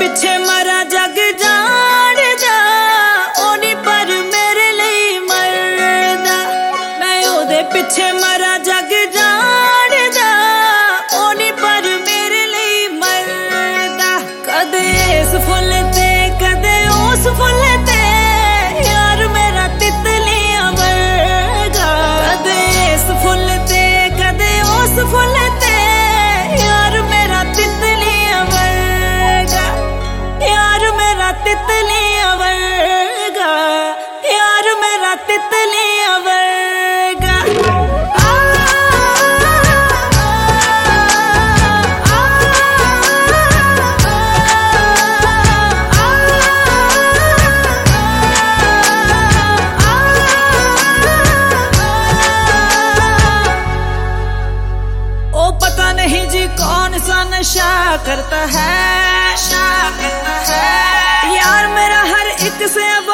पीछे मरा जग जा। तितली अवरगा यार मेरा तितली अवरगा। पता नहीं जी कौन सा करता है, नशा करता है। te sem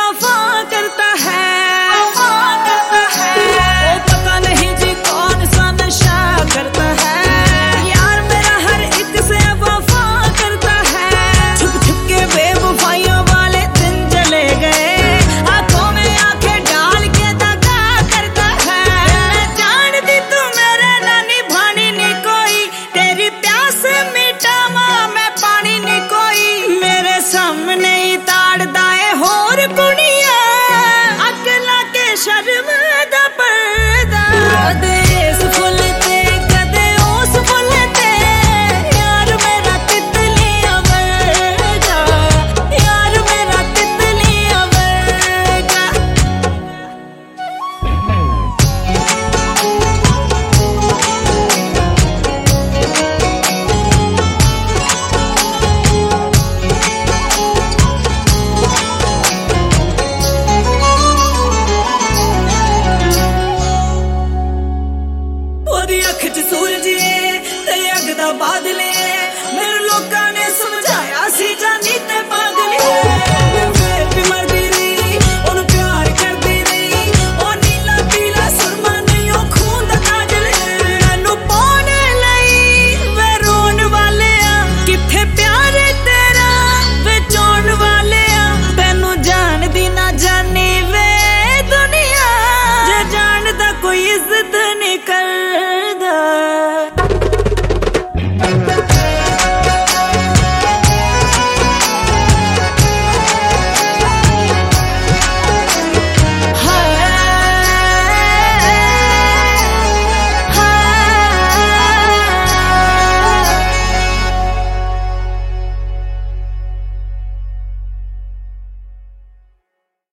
ਉਹਦੀ ਅੱਖ 'ਚ ਸੂਰਜ ਏ ਤੇ ਅੱਗ ਦਾ ਬਾਦਲ